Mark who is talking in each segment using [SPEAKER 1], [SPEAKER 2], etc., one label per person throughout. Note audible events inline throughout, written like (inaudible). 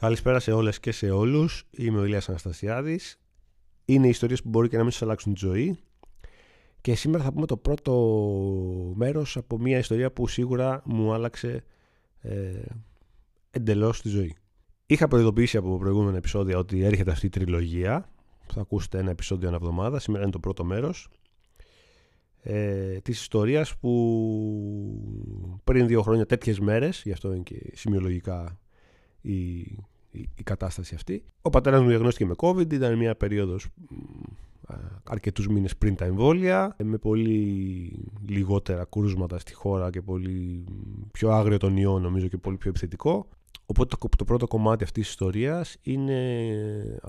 [SPEAKER 1] Καλησπέρα σε όλες και σε όλους. Είμαι ο Ηλίας Αναστασιάδης. Είναι ιστορίες που μπορεί και να μην σας αλλάξουν τη ζωή. Και σήμερα θα πούμε το πρώτο μέρος από μια ιστορία που σίγουρα μου άλλαξε ε, εντελώς τη ζωή. Είχα προειδοποιήσει από προηγούμενα επεισόδια ότι έρχεται αυτή η τριλογία. Θα ακούσετε ένα επεισόδιο ένα εβδομάδα. Σήμερα είναι το πρώτο μέρος ε, της ιστορίας που πριν δύο χρόνια τέτοιες μέρες, γι' αυτό είναι και σημειολογικά η, η, κατάσταση αυτή. Ο πατέρας μου διαγνώστηκε με COVID, ήταν μια περίοδος αρκετούς μήνες πριν τα εμβόλια, με πολύ λιγότερα κρούσματα στη χώρα και πολύ πιο άγριο τον ιό νομίζω και πολύ πιο επιθετικό. Οπότε το, το πρώτο κομμάτι αυτής της ιστορίας είναι,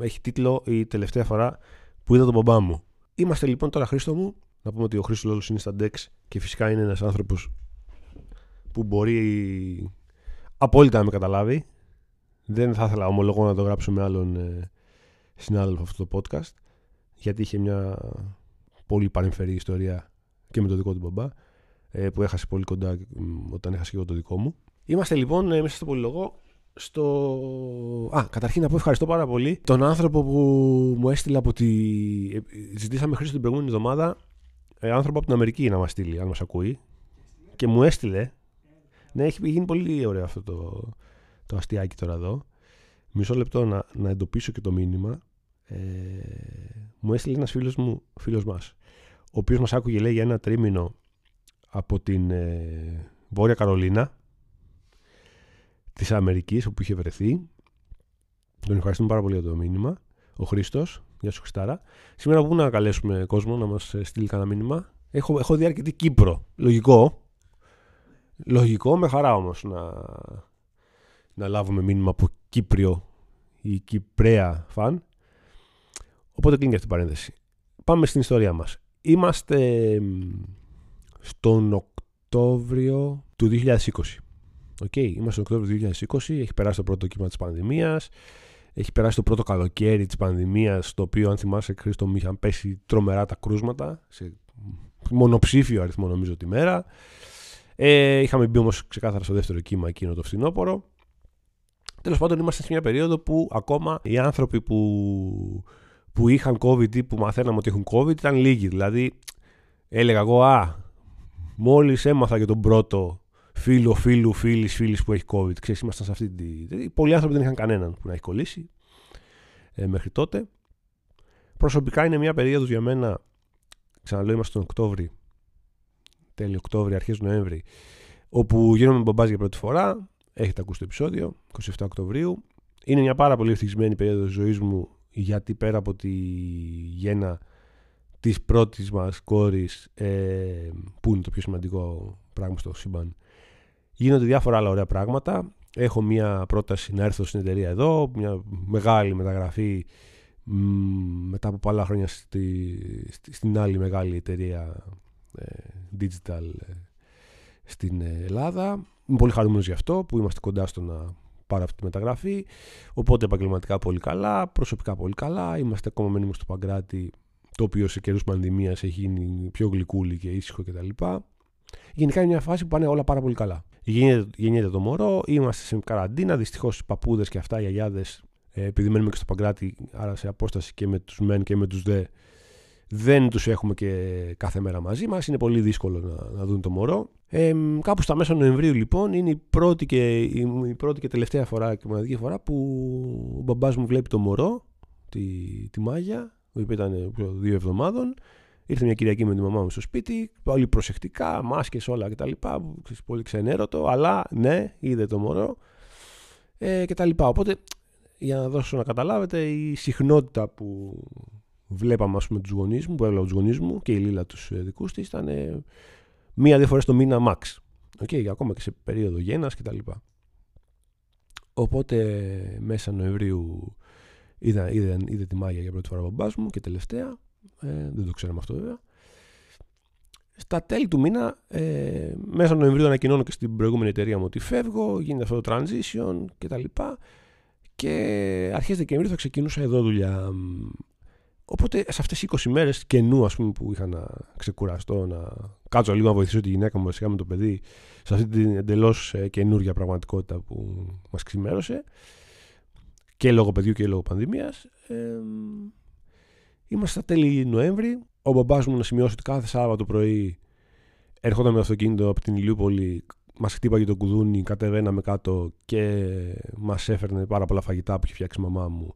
[SPEAKER 1] έχει τίτλο «Η τελευταία φορά που είδα τον μπαμπά μου». Είμαστε λοιπόν τώρα Χρήστο μου, να πούμε ότι ο Χρήστος Λόλος είναι στα DEX και φυσικά είναι ένας άνθρωπος που μπορεί απόλυτα να με καταλάβει. Δεν θα ήθελα ομολογώ να το γράψω με άλλον ε, συνάδελφο αυτό το podcast γιατί είχε μια πολύ παρεμφερή ιστορία και με το δικό του μπαμπά ε, που έχασε πολύ κοντά όταν έχασε και εγώ το δικό μου. Είμαστε λοιπόν ε, μέσα στο πολυλογό στο... Α, καταρχήν να πω ευχαριστώ πάρα πολύ τον άνθρωπο που μου έστειλε από τη... Ε, ζητήσαμε χρήση την προηγούμενη εβδομάδα ε, άνθρωπο από την Αμερική να μας στείλει, αν μας ακούει. Και μου έστειλε. Ναι, έχει γίνει πολύ ωραίο αυτό το, το αστιάκι τώρα εδώ. Μισό λεπτό να, να εντοπίσω και το μήνυμα. Ε, μου έστειλε ένας φίλος μου, φίλος μας, ο οποίος μας άκουγε λέει για ένα τρίμηνο από την ε, Βόρεια Καρολίνα της Αμερικής όπου είχε βρεθεί τον ευχαριστούμε πάρα πολύ για το μήνυμα ο Χρήστος. Γεια σου Χριστάρα. Σήμερα μπορούμε να καλέσουμε κόσμο να μας στείλει κανένα μήνυμα; Έχω, έχω δει αρκετή Κύπρο. Λογικό. Λογικό, με χαρά όμως να, να λάβουμε μήνυμα από Κύπριο ή Κυπρέα φαν. Οπότε κλείνει αυτή η παρένθεση. Πάμε στην ιστορία μας. Είμαστε στον Οκτώβριο του 2020. Okay, είμαστε στον Οκτώβριο του 2020, έχει περάσει το πρώτο κύμα της πανδημίας, έχει περάσει το πρώτο καλοκαίρι της πανδημίας, το οποίο αν θυμάσαι Χρήστο μου είχαν πέσει τρομερά τα κρούσματα, σε μονοψήφιο αριθμό νομίζω τη μέρα. Ε, είχαμε μπει όμως ξεκάθαρα στο δεύτερο κύμα εκείνο το φθινόπωρο. Τέλος πάντων είμαστε σε μια περίοδο που ακόμα οι άνθρωποι που, που είχαν COVID ή που μαθαίναμε ότι έχουν COVID ήταν λίγοι. Δηλαδή έλεγα εγώ α, μόλις έμαθα για τον πρώτο φίλο, φίλου, φίλης, φίλης που έχει COVID. Ξέρεις, ήμασταν σε αυτή τη. Δηλαδή, πολλοί άνθρωποι δεν είχαν κανέναν που να έχει κολλήσει ε, μέχρι τότε. Προσωπικά είναι μια περίοδος για μένα, ξαναλέω είμαστε τον Οκτώβρη, τέλειο Οκτώβρη, αρχές Νοέμβρη, όπου γίνομαι μπαμπάς για πρώτη φορά, έχετε ακούσει το επεισόδιο, 27 Οκτωβρίου. Είναι μια πάρα πολύ ευτυχισμένη περίοδος της ζωής μου, γιατί πέρα από τη γέννα της πρώτης μας κόρης, ε, που είναι το πιο σημαντικό πράγμα στο σύμπαν, Γίνονται διάφορα άλλα ωραία πράγματα. Έχω μια πρόταση να έρθω στην εταιρεία εδώ, μια μεγάλη μεταγραφή μετά από πολλά χρόνια στη, στην άλλη μεγάλη εταιρεία ε, digital ε, στην Ελλάδα. Είμαι πολύ χαρούμενος γι' αυτό που είμαστε κοντά στο να πάρω αυτή τη μεταγραφή. Οπότε επαγγελματικά πολύ καλά, προσωπικά πολύ καλά. Είμαστε ακόμα μένουμε στο Παγκράτη, το οποίο σε καιρούς πανδημίας έχει γίνει πιο γλυκούλη και ήσυχο κτλ. Γενικά είναι μια φάση που πάνε όλα πάρα πολύ καλά. Γίνεται, γεννιέται το μωρό, είμαστε σε καραντίνα. Δυστυχώς οι παππούδες και αυτά, οι γιαγιάδες, ε, επειδή μένουμε και στο Παγκράτη, άρα σε απόσταση και με τους μεν και με τους δε, δεν τους έχουμε και κάθε μέρα μαζί μας. Είναι πολύ δύσκολο να, να δουν το μωρό. Ε, κάπου στα μέσα Νοεμβρίου, λοιπόν, είναι η πρώτη και, η, πρώτη και τελευταία φορά και μοναδική φορά που ο μπαμπάς μου βλέπει το μωρό, τη, τη Μάγια, που ήταν δύο εβδομάδων. Ήρθε μια Κυριακή με τη μαμά μου στο σπίτι, πολύ προσεκτικά, μάσκες όλα κτλ. Πολύ ξενέρωτο, αλλά ναι, είδε το μωρό ε, κτλ. Οπότε, για να δώσω να καταλάβετε, η συχνότητα που βλέπαμε ας πούμε, τους γονείς μου, που έβλεπα τους γονείς μου και η Λίλα τους ε, δικούς της ήταν ε, μία-δύο φορές το μήνα max. Okay, ακόμα και σε περίοδο γέννας κτλ. Οπότε μέσα Νοεμβρίου είδα, είδε, είδε τη Μάγια για πρώτη φορά ο μπαμπάς μου και τελευταία ε, δεν το ξέραμε αυτό βέβαια. Στα τέλη του μήνα, ε, μέσα Νοεμβρίου ανακοινώνω και στην προηγούμενη εταιρεία μου ότι φεύγω, γίνεται αυτό το transition κτλ. Και, και αρχές Δεκεμβρίου θα ξεκινούσα εδώ δουλειά. Οπότε σε αυτές τις 20 μέρες καινού, ας πούμε, που είχα να ξεκουραστώ, να κάτσω λίγο να βοηθήσω τη γυναίκα μου βασικά με το παιδί, σε αυτή την εντελώς ε, καινούργια πραγματικότητα που μας ξημέρωσε, και λόγω παιδιού και λόγω πανδημίας. Ε, είμαστε στα τέλη Νοέμβρη. Ο μπαμπάς μου να σημειώσει ότι κάθε Σάββατο πρωί έρχονταν με το αυτοκίνητο από την Ηλιούπολη, μας χτύπαγε το κουδούνι, κατεβαίναμε κάτω και μας έφερνε πάρα πολλά φαγητά που είχε φτιάξει η μαμά μου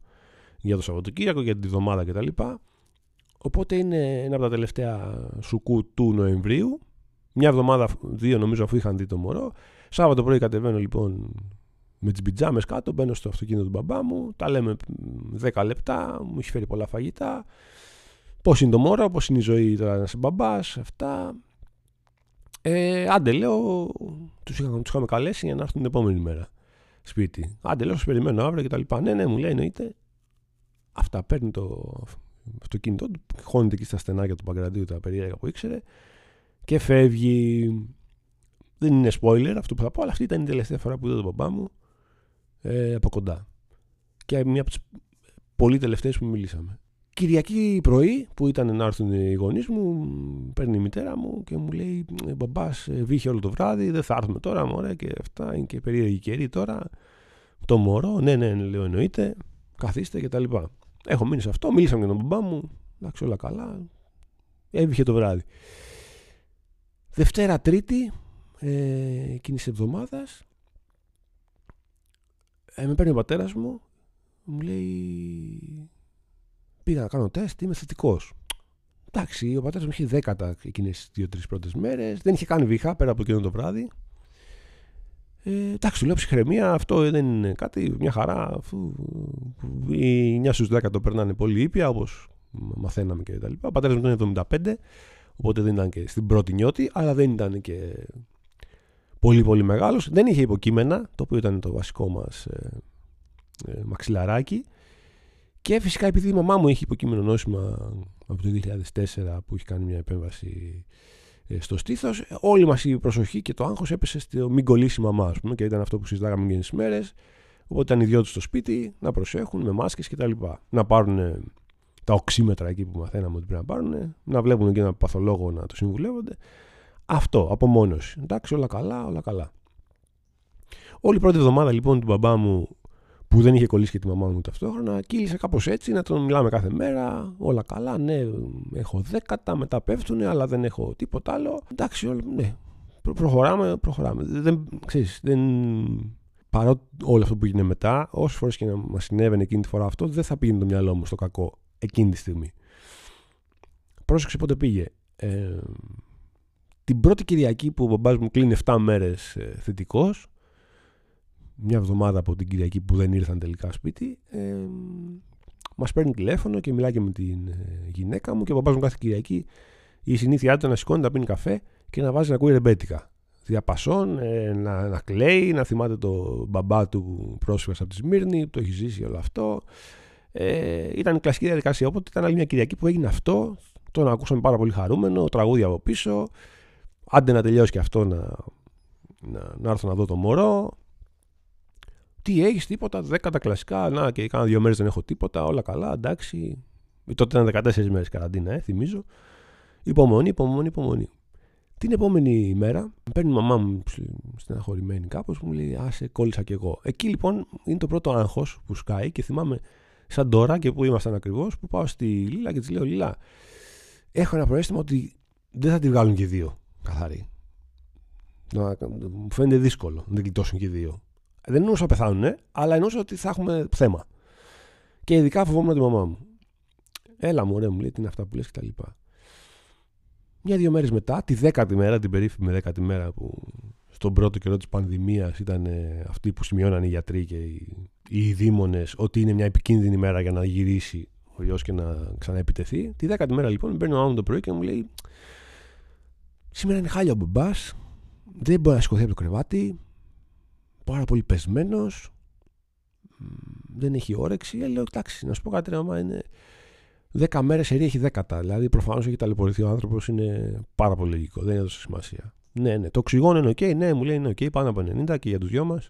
[SPEAKER 1] για το Σαββατοκύριακο, για την εβδομάδα κτλ. Οπότε είναι ένα από τα τελευταία σουκού του Νοεμβρίου. Μια εβδομάδα, δύο νομίζω, αφού είχαν δει το μωρό. Σάββατο πρωί κατεβαίνω λοιπόν με τις πιτζάμες κάτω, μπαίνω στο αυτοκίνητο του μπαμπά μου, τα λέμε 10 λεπτά, μου έχει φέρει πολλά φαγητά. Πώς είναι το μωρό, πώς είναι η ζωή τώρα να είσαι μπαμπάς, αυτά. Ε, άντε, λέω, τους είχαμε καλέσει για να έρθουν την επόμενη μέρα σπίτι. Άντε, λέω, σας περιμένω αύριο κτλ. Ναι, ναι, μου λέει, εννοείται. Αυτά παίρνει το αυτοκίνητό του, χώνεται εκεί στα στενάκια του Παγκρατίου τα περίεργα που ήξερε και φεύγει. Δεν είναι spoiler αυτό που θα πω, αλλά αυτή ήταν η τελευταία φορά που είδα τον μπαμπά μου ε, από κοντά. Και μια από τις πολύ τελευταίες που μιλήσαμε. Κυριακή πρωί που ήταν να έρθουν οι γονείς μου, παίρνει η μητέρα μου και μου λέει: «Ε, Μπαμπά, ε, βύχε όλο το βράδυ, δεν θα έρθουμε τώρα, μωρέ, και αυτά είναι και περίεργη καιρή τώρα. Το μωρό, ναι, ναι, λέω εννοείται, καθίστε κτλ. Έχω μείνει σε αυτό, μίλησα με τον μπαμπά μου, εντάξει, όλα καλά. Έβηχε το βράδυ. Δευτέρα, Τρίτη, ε, εκείνη τη εβδομάδας, ε, με παίρνει ο πατέρας μου, μου λέει: Πήγα να κάνω τεστ, είμαι θετικός. Εντάξει, ο πατέρας μου είχε δέκατα εκείνε τι δύο-τρεις πρώτες μέρες. Δεν είχε κάνει βήχα πέρα από εκείνο το βράδυ. Ε, εντάξει, λέω ψυχραιμία, αυτό δεν είναι κάτι, μια χαρά. Αφού οι 9 στους 10 το περνάνε πολύ ήπια, όπως μαθαίναμε και τα λοιπά. Ο πατέρας μου ήταν 75, οπότε δεν ήταν και στην πρώτη νιώτη, αλλά δεν ήταν και πολύ πολύ μεγάλος. Δεν είχε υποκείμενα, το οποίο ήταν το βασικό μας ε, ε, μαξιλαράκι. Και φυσικά επειδή η μαμά μου είχε υποκείμενο νόσημα από το 2004 που είχε κάνει μια επέμβαση ε, στο στήθος, όλη μας η προσοχή και το άγχος έπεσε στο μην κολλήσει η μαμά, ας πούμε, και ήταν αυτό που συζητάγαμε εκείνες τις μέρες. Οπότε ήταν οι δυο τους στο σπίτι να προσέχουν με μάσκες κτλ. Να πάρουν τα οξύμετρα εκεί που μαθαίναμε ότι πρέπει να πάρουν, να βλέπουν και ένα παθολόγο να το συμβουλεύονται. Αυτό, απομόνωση. Εντάξει, όλα καλά, όλα καλά. Όλη η πρώτη εβδομάδα λοιπόν του μπαμπά μου που δεν είχε κολλήσει και τη μαμά μου ταυτόχρονα, κύλησε κάπως έτσι, να τον μιλάμε κάθε μέρα. Όλα καλά, ναι, έχω δέκατα, μετά πέφτουν, αλλά δεν έχω τίποτα άλλο. Εντάξει, όλα, ναι. Προ, προχωράμε, προχωράμε. Δεν, ξέρεις, δεν, παρότι όλο αυτό που έγινε μετά, όσες φορές και να μας συνέβαινε εκείνη τη φορά αυτό, δεν θα πήγαινε το μυαλό μου στο κακό εκείνη τη στιγμή. Πρόσεξε πότε πήγε. Ε, την πρώτη Κυριακή που ο μπαμπάς μου κλείνει 7 μέρες ε, θετικός, μια εβδομάδα από την Κυριακή που δεν ήρθαν τελικά σπίτι, ε, μας παίρνει τηλέφωνο και μιλάει και με την ε, γυναίκα μου και ο μπαμπάς μου κάθε Κυριακή η συνήθειά του να σηκώνει, να πίνει καφέ και να βάζει να ακούει ρεμπέτικα. Διαπασών, ε, να, να κλαίει, να θυμάται το μπαμπά του πρόσφυγας από τη Σμύρνη, που το έχει ζήσει όλο αυτό. Ε, ήταν η κλασική διαδικασία. Οπότε ήταν άλλη μια Κυριακή που έγινε αυτό. Τον ακούσαμε πάρα πολύ χαρούμενο, τραγούδια από πίσω. Άντε να τελειώσει και αυτό να, να, να έρθω να δω το μωρό. Τι έχεις, τίποτα, δέκα τα κλασικά. Να και κάνα δύο μέρες δεν έχω τίποτα. Όλα καλά, εντάξει. Τότε ήταν 14 μέρες καραντίνα, ε, θυμίζω. Υπομονή, υπομονή, υπομονή. Την επόμενη μέρα παίρνει η μαμά μου στεναχωρημένη κάπως που μου λέει Άσε, κόλλησα κι εγώ. Εκεί λοιπόν είναι το πρώτο άγχος που σκάει και θυμάμαι σαν τώρα και που ήμασταν ακριβώς που πάω στη Λίλα και της λέω Λίλα, έχω ένα προέστημα ότι δεν θα τη βγάλουν και δύο καθαρή. Να, μου φαίνεται δύσκολο να την γλιτώσουν και δύο. Δεν εννοούσα να πεθάνουν, αλλά εννοούσα ότι θα έχουμε θέμα. Και ειδικά φοβόμουν τη μαμά μου. Έλα μου, ωραία μου λέει, τι είναι αυτά που λες και τα λοιπά. Μια-δύο μέρες μετά, τη δέκατη μέρα, την περίφημη δέκατη μέρα που στον πρώτο καιρό της πανδημίας ήταν ε, αυτοί που σημειώναν οι γιατροί και οι, οι δήμονες ότι είναι μια επικίνδυνη μέρα για να γυρίσει ο ιό και να ξαναεπιτεθεί. Τη δέκατη μέρα λοιπόν, παίρνει ο μάμα το πρωί και μου λέει: Σήμερα είναι χάλια ο μπαμπάς. Δεν μπορεί να σηκωθεί από το κρεβάτι. Πάρα πολύ πεσμένος. Δεν έχει όρεξη. Ε, λέω: Εντάξει, να σου πω κάτι, άμα είναι. Δέκα μέρες σερή έχει δέκατα. Δηλαδή προφανώς έχει ταλαιπωρηθεί ο άνθρωπος. Είναι πάρα πολύ λογικό. Δεν έδωσε σημασία. Ναι, ναι. Το οξυγόνο είναι OK. Ναι, μου λέει είναι OK. Πάνω από 90 και για τους δυο μας.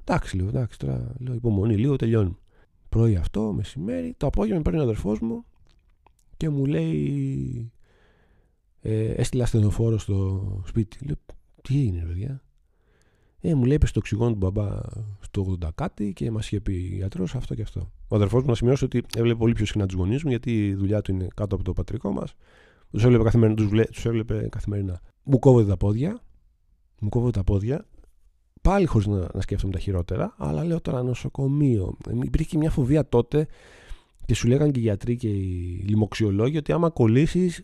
[SPEAKER 1] Εντάξει, λέω. Εντάξει, τώρα λέω υπομονή. Λίγο τελειώνει. Πρωί αυτό, μεσημέρι. Το απόγευμα παίρνει ο αδερφός μου και μου λέει ε, έστειλα ασθενοφόρο στο σπίτι. Λέω, τι είναι, παιδιά; Ε, μου λέει, είπε στο οξυγόνο του μπαμπά στο 80 κάτι και μας είχε πει γιατρός αυτό και αυτό. Ο αδερφός μου να σημειώσει ότι έβλεπε πολύ πιο συχνά τους γονείς μου γιατί η δουλειά του είναι κάτω από το πατρικό μας. Τους έβλεπε καθημερινά. Τους, έβλεπε καθημερινά. Μου κόβονται τα πόδια. Μου κόβονται τα πόδια. Πάλι χωρίς να, να σκέφτομαι τα χειρότερα. Αλλά λέω τώρα νοσοκομείο. Υπήρχε και μια φοβία τότε και σου λέγανε και οι γιατροί και οι λοιμοξιολόγοι ότι άμα κολλήσεις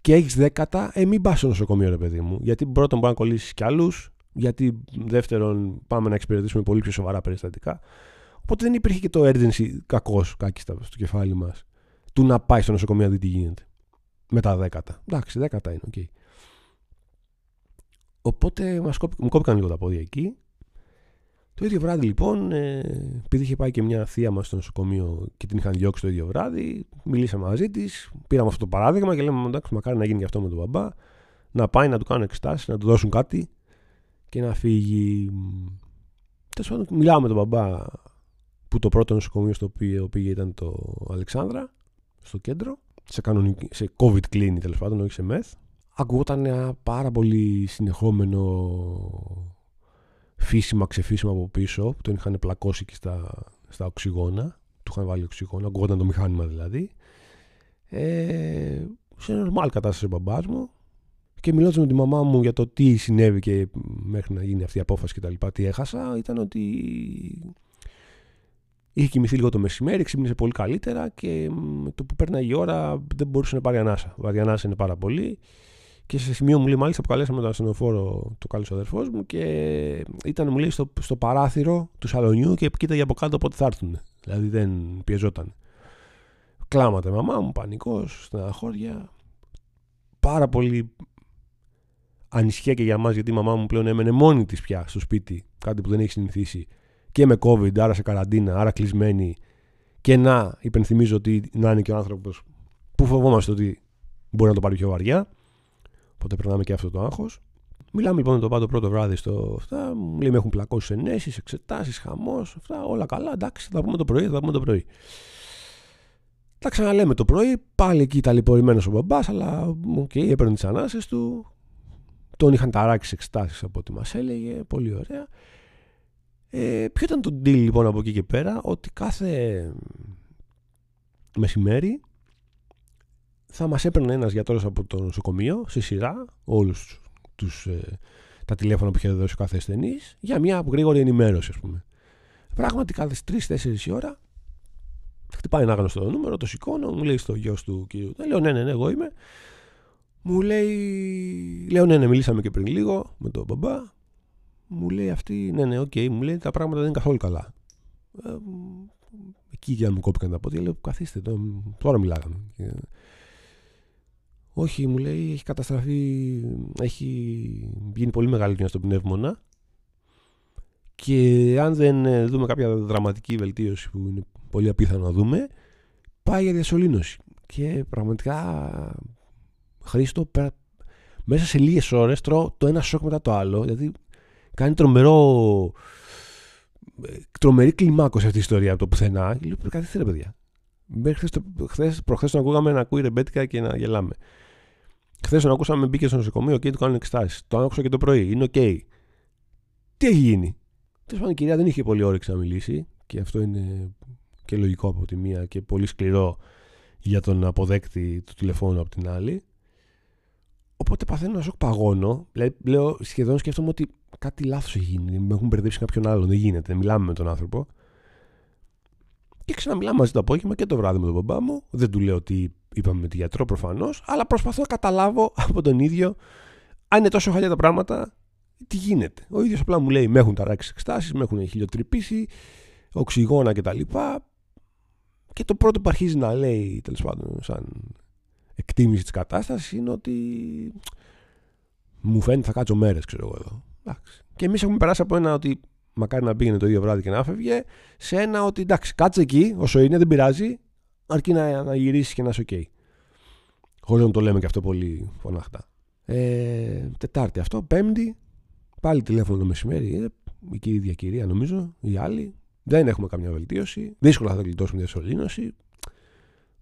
[SPEAKER 1] και έχεις δέκατα, ε, μην πας στο νοσοκομείο, ρε παιδί μου. Γιατί πρώτον μπορεί να κολλήσεις κι άλλους, γιατί δεύτερον πάμε να εξυπηρετήσουμε πολύ πιο σοβαρά περιστατικά. Οπότε δεν υπήρχε και το urgency κακώς, κακώς στο κεφάλι μας, του να πάει στο νοσοκομείο να δει τι γίνεται. Με τα δέκατα. Εντάξει, δέκατα είναι, ok. Okay. Οπότε μας κόπη, μου κόπηκαν λίγο τα πόδια εκεί. Το ίδιο βράδυ λοιπόν, ε, επειδή είχε πάει και μια θεία μας στο νοσοκομείο και την είχαν διώξει το ίδιο βράδυ, μιλήσαμε μαζί της, πήραμε αυτό το παράδειγμα και λέμε: Εντάξει, μακάρι να γίνει και αυτό με τον μπαμπά, να πάει να του κάνουν εξετάσεις, να του δώσουν κάτι και να φύγει. Τέλος πάντων, μιλάω με τον μπαμπά που το πρώτο νοσοκομείο στο οποίο πήγε ήταν το Αλεξάνδρα, στο κέντρο, σε, κανονική, σε COVID κλίνη τέλος πάντων, όχι σε μεθ. Ακούγονταν ένα πάρα πολύ συνεχόμενο φύσιμα, ξεφύσιμα από πίσω, που τον είχαν πλακώσει και στα, στα οξυγόνα. Του είχαν βάλει οξυγόνα, ακούγονταν το μηχάνημα δηλαδή. Ε, σε νορμάλ κατάσταση ο μπαμπάς μου και μιλώντας με τη μαμά μου για το τι συνέβη και μέχρι να γίνει αυτή η απόφαση και τα λοιπά, τι έχασα, ήταν ότι είχε κοιμηθεί λίγο το μεσημέρι, ξύπνησε πολύ καλύτερα και με το που παίρναγε η ώρα δεν μπορούσε να πάρει ανάσα. Βαριά ανάσα είναι πάρα πολύ. Και σε σημείο μου λέει, μάλιστα που καλέσαμε τον ασθενοφόρο του καλού αδερφός μου και ήταν, μου λέει, στο, στο παράθυρο του σαλονιού και κοίταγε από κάτω πότε θα έρθουν. Δηλαδή δεν πιεζόταν. Κλάματα μαμά μου, πανικός, στεναχώρια. Πάρα πολύ ανησυχία και για μας, γιατί η μαμά μου πλέον έμενε μόνη της πια στο σπίτι, κάτι που δεν έχει συνηθίσει. Και με COVID, άρα σε καραντίνα, άρα κλεισμένη. Και να υπενθυμίζω ότι να είναι και ο άνθρωπος που φοβόμαστε ότι μπορεί να το πάρει πιο βαριά. Οπότε περνάμε και αυτό το άγχος. Μιλάμε λοιπόν με τον μπαμπά το πρώτο βράδυ στο αυτά. Μου λέει: Με έχουν πλακώσει ενέσεις, εξετάσεις, χαμός. Αυτά όλα καλά. Εντάξει, θα πούμε το πρωί, θα πούμε το πρωί. Τα ξαναλέμε το πρωί. Πάλι εκεί ταλαιπωρημένος ο μπαμπάς, αλλά OK, okay, έπαιρνε τις ανάσες του. Τον είχαν ταράξει εξετάσεις από ό,τι μας έλεγε. Πολύ ωραία. Ε, ποιο ήταν το deal λοιπόν από εκεί και πέρα, ότι κάθε μεσημέρι θα μας έπαιρνε ένας γιατρός από το νοσοκομείο σε σειρά όλους τους, ε, τα τηλέφωνα που είχε δώσει ο κάθε ασθενής για μια γρήγορη ενημέρωση ας πούμε. Πράγματι κάθε 3-4 η ώρα χτυπάει ένα γνωστό νούμερο, το σηκώνω, μου λέει είστε ο γιος του κύριου. Λέω ναι, ναι, ναι, εγώ είμαι. Μου λέει, λέω ναι, ναι, μιλήσαμε και πριν λίγο με τον μπαμπά. Μου λέει αυτή, ναι, ναι, OK, okay. μου λέει τα πράγματα δεν είναι καθόλου καλά. Ε, εκεί για να μου κόπηκαν τα πόδια, λέω καθίστε, τώρα μιλάγαμε. Όχι, μου λέει, έχει καταστραφεί, έχει γίνει πολύ μεγάλη δουλειά στον πνεύμονα και αν δεν ε, δούμε κάποια δραματική βελτίωση που είναι πολύ απίθανο να δούμε, πάει για διασωλήνωση. Και πραγματικά, Χρήστο, μέσα σε λίγες ώρες τρώω το ένα σοκ μετά το άλλο, δηλαδή κάνει τρομερό ε, τρομερή κλιμάκωση αυτή η ιστορία από το πουθενά. Λέω, καθίστε ρε παιδιά. Μέχρι χθες, προχθές τον ακούγαμε να ακούει ρεμπέτικα και να γελάμε. Χθες τον ακούσαμε, μπήκε στο νοσοκομείο και του κάνουν εξετάσεις. Το άκουσα και το πρωί. Είναι οκ. Τι έχει γίνει; Τέλος πάντων, η κυρία δεν είχε πολύ όρεξη να μιλήσει και αυτό είναι και λογικό από τη μία και πολύ σκληρό για τον αποδέκτη του τηλεφώνου από την άλλη. Οπότε παθαίνω ένα σοκ παγώνω. Λέω, σχεδόν σκέφτομαι ότι κάτι λάθος έχει γίνει. Με έχουν μπερδέψει κάποιον άλλον. Δεν γίνεται. Μιλάμε με τον άνθρωπο. Και ξαναμιλάμε μαζί το απόγευμα και το βράδυ με τον μπαμπά μου. Δεν του λέω ότι είπαμε με τον γιατρό προφανώς, αλλά προσπαθώ να καταλάβω από τον ίδιο αν είναι τόσο χαλιά τα πράγματα, τι γίνεται. Ο ίδιος απλά μου λέει: Με έχουν ταράξει εξετάσει, με έχουν χιλιοτρυπήσει, οξυγόνα κτλ. Και το πρώτο που αρχίζει να λέει, τέλος πάντων, σαν εκτίμηση της κατάστασης είναι ότι μου φαίνεται θα κάτσω μέρες, ξέρω εγώ εδώ. Και εμείς έχουμε περάσει από ένα ότι μακάρι να πήγαινε το ίδιο βράδυ και να φεύγε, σε ένα ότι εντάξει, κάτσε εκεί όσο είναι, δεν πειράζει, αρκεί να, να γυρίσεις και να είσαι OK. Χωρίς να το λέμε και αυτό πολύ φωναχτά. Ε, τετάρτη αυτό, Πέμπτη, πάλι τηλέφωνο το μεσημέρι. Ε, η ίδια κυρία νομίζω, η άλλη. Δεν έχουμε καμιά βελτίωση. Δύσκολα θα το γλιτώσουμε διασωλήνωση.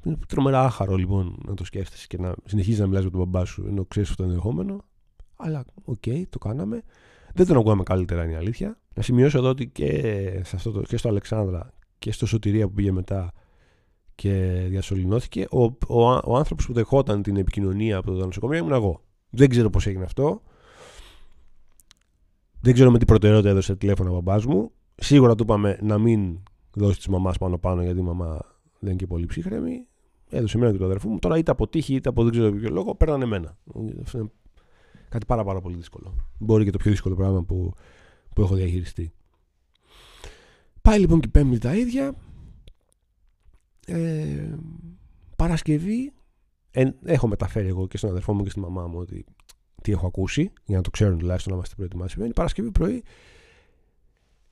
[SPEAKER 1] Είναι τρομερά άχαρο λοιπόν να το σκέφτεσαι και να συνεχίζεις να μιλάς με τον μπαμπά σου ενώ ξέρεις αυτό το ενδεχόμενο. Αλλά OK, okay, το κάναμε. Δεν τον ακούγαμε καλύτερα, είναι η αλήθεια. Να σημειώσω εδώ ότι και, σε αυτό το, και στο Αλεξάνδρα και στο Σωτηρία που πήγε μετά και διασωληνώθηκε, ο, ο, ο άνθρωπος που δεχόταν την επικοινωνία από το νοσοκομείο ήμουν εγώ. Δεν ξέρω πώς έγινε αυτό. Δεν ξέρω με τι προτεραιότητα έδωσε τηλέφωνο ο μπαμπάς μου. Σίγουρα του είπαμε να μην δώσει της μαμάς πάνω-πάνω γιατί η μαμά δεν είναι και πολύ ψύχρεμη. Έδωσε εμένα και τον αδερφό μου. Τώρα είτε από τύχη είτε από δεν ξέρω ποιο λόγο παίρνανε εμένα. Αυτό είναι κάτι πάρα, πάρα πολύ δύσκολο. Μπορεί και το πιο δύσκολο πράγμα που, που έχω διαχειριστεί. Πάει λοιπόν και η Πέμπτη τα ίδια. Ε, Παρασκευή ε, έχω μεταφέρει εγώ και στον αδερφό μου και στη μαμά μου ότι τι έχω ακούσει, για να το ξέρουν τουλάχιστον να είμαστε προετοιμασμένοι. Παρασκευή πρωί,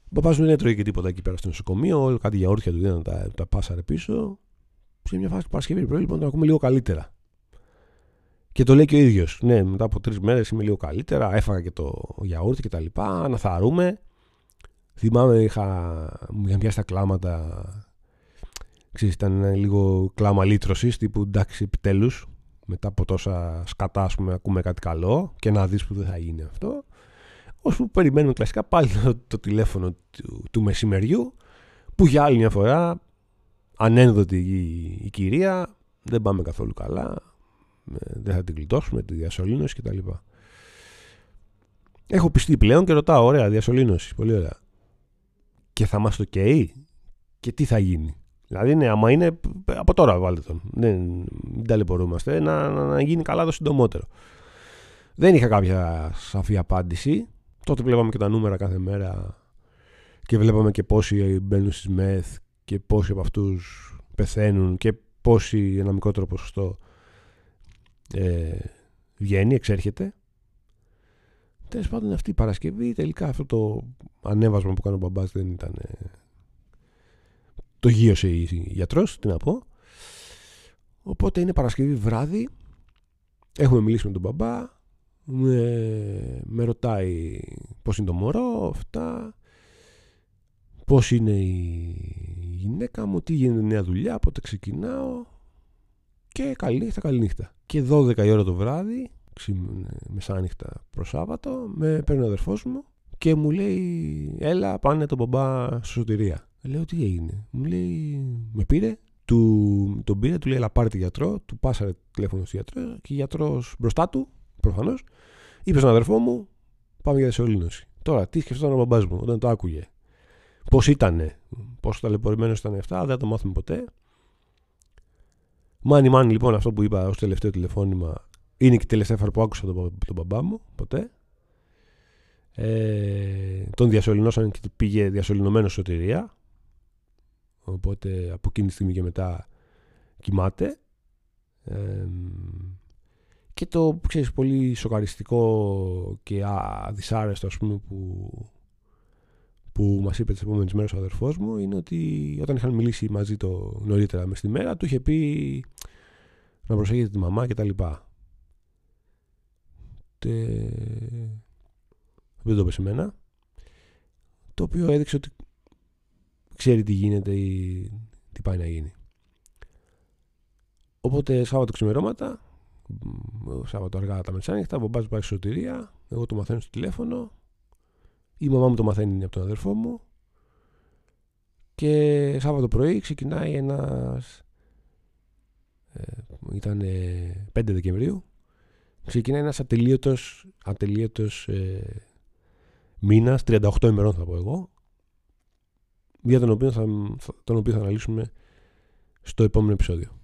[SPEAKER 1] ο παπάς μου δεν έτρωγε και τίποτα εκεί πέρα στο νοσοκομείο, κάτι για όρθια του δίνανε τα, τα πάσαρε πίσω. Σε μια φάση Παρασκευή πρωί, λοιπόν, τον ακούμε λίγο καλύτερα. Και το λέει και ο ίδιος. Ναι, μετά από τρεις μέρες είμαι λίγο καλύτερα. Έφαγα και το γιαούρτι και τα λοιπά. Να θαρούμε. Θυμάμαι, είχα, μου είχαν πιάσει τα κλάματα. Ξέρεις, ήταν λίγο κλάμα λύτρωσης τύπου εντάξει, επιτέλους μετά από τόσα σκατά, ας πούμε, ακούμε κάτι καλό και να δεις που δεν θα γίνει αυτό. Ώσπου περιμένουμε κλασικά πάλι το, (laughs) το τηλέφωνο του, του, μεσημεριού που για άλλη μια φορά ανένδοτη η, η κυρία, δεν πάμε καθόλου καλά, δεν θα την γλιτώσουμε, τη διασωλήνωση κτλ. Έχω πιστεί πλέον και ρωτάω, ωραία, διασωλήνωση, πολύ ωραία. Και θα μας το καίει; Και τι θα γίνει; Δηλαδή, ναι, άμα είναι από τώρα βάλτε τον. Δεν, μην ταλαιπωρούμαστε. Να, να, να γίνει καλά το συντομότερο. Δεν είχα κάποια σαφή απάντηση. Τότε βλέπαμε και τα νούμερα κάθε μέρα και βλέπαμε και πόσοι μπαίνουν στις ΜΕΘ και πόσοι από αυτούς πεθαίνουν και πόσοι ένα μικρότερο ποσοστό ε, βγαίνει, εξέρχεται. Τέλος πάντων αυτή η Παρασκευή τελικά αυτό το ανέβασμα που κάνει ο μπαμπάς δεν ήταν το γύρωσε η γιατρός, τι να πω. Οπότε είναι Παρασκευή βράδυ. Έχουμε μιλήσει με τον μπαμπά. Με, με ρωτάει πώς είναι το μωρό, αυτά. Πώς είναι η γυναίκα μου, τι γίνεται νέα δουλειά, πότε ξεκινάω. Και καλή νύχτα, καλή νύχτα. Και 12 η ώρα το βράδυ, μεσάνυχτα προς Σάββατο, με παίρνει ο αδερφός μου και μου λέει έλα πάνε τον μπαμπά στη σωτηρία. Λέω τι έγινε. Μου λέει, με πήρε, του, τον πήρε, του λέει, αλλά πάρε τη γιατρό, του πάσαρε τηλέφωνο στο γιατρό και ο γιατρός μπροστά του, προφανώς, είπε στον αδερφό μου, πάμε για δεσολύνωση. Τώρα, τι σκεφτόταν ο μπαμπάς μου όταν το άκουγε. Πώς ήτανε, πόσο ταλαιπωρημένος ήταν αυτά, δεν το μάθουμε ποτέ. Μάνι μάνι λοιπόν αυτό που είπα ως τελευταίο τηλεφώνημα είναι και η τελευταία φορά που άκουσα τον, τον μπαμπά μου ποτέ. Ε, τον διασωληνώσαν και πήγε διασωληνωμένος σωτηρία Οπότε από εκείνη τη στιγμή και μετά κοιμάται. και το ξέρεις πολύ σοκαριστικό και αδυσάρεστο ας πούμε που, που μας είπε τις επόμενες μέρες ο αδερφός μου είναι ότι όταν είχαν μιλήσει μαζί το νωρίτερα μες στη μέρα του είχε πει να προσέχετε τη μαμά και τα λοιπά. Δεν το είπε σε μένα. Το οποίο έδειξε ότι ξέρει τι γίνεται ή τι πάει να γίνει. Οπότε Σάββατο ξημερώματα, Σάββατο αργά τα μεσάνυχτα, ο μπαμπάς πάει στη σωτηρία, εγώ το μαθαίνω στο τηλέφωνο, η μαμά μου το μαθαίνει από τον αδερφό μου και Σάββατο πρωί ξεκινάει ένας ε, ήταν 5 Δεκεμβρίου ξεκινάει ένας ατελείωτος ατελείωτος ε, μήνας 38 ημερών θα πω εγώ για τον οποίο θα, τον οποίο θα αναλύσουμε στο επόμενο επεισόδιο.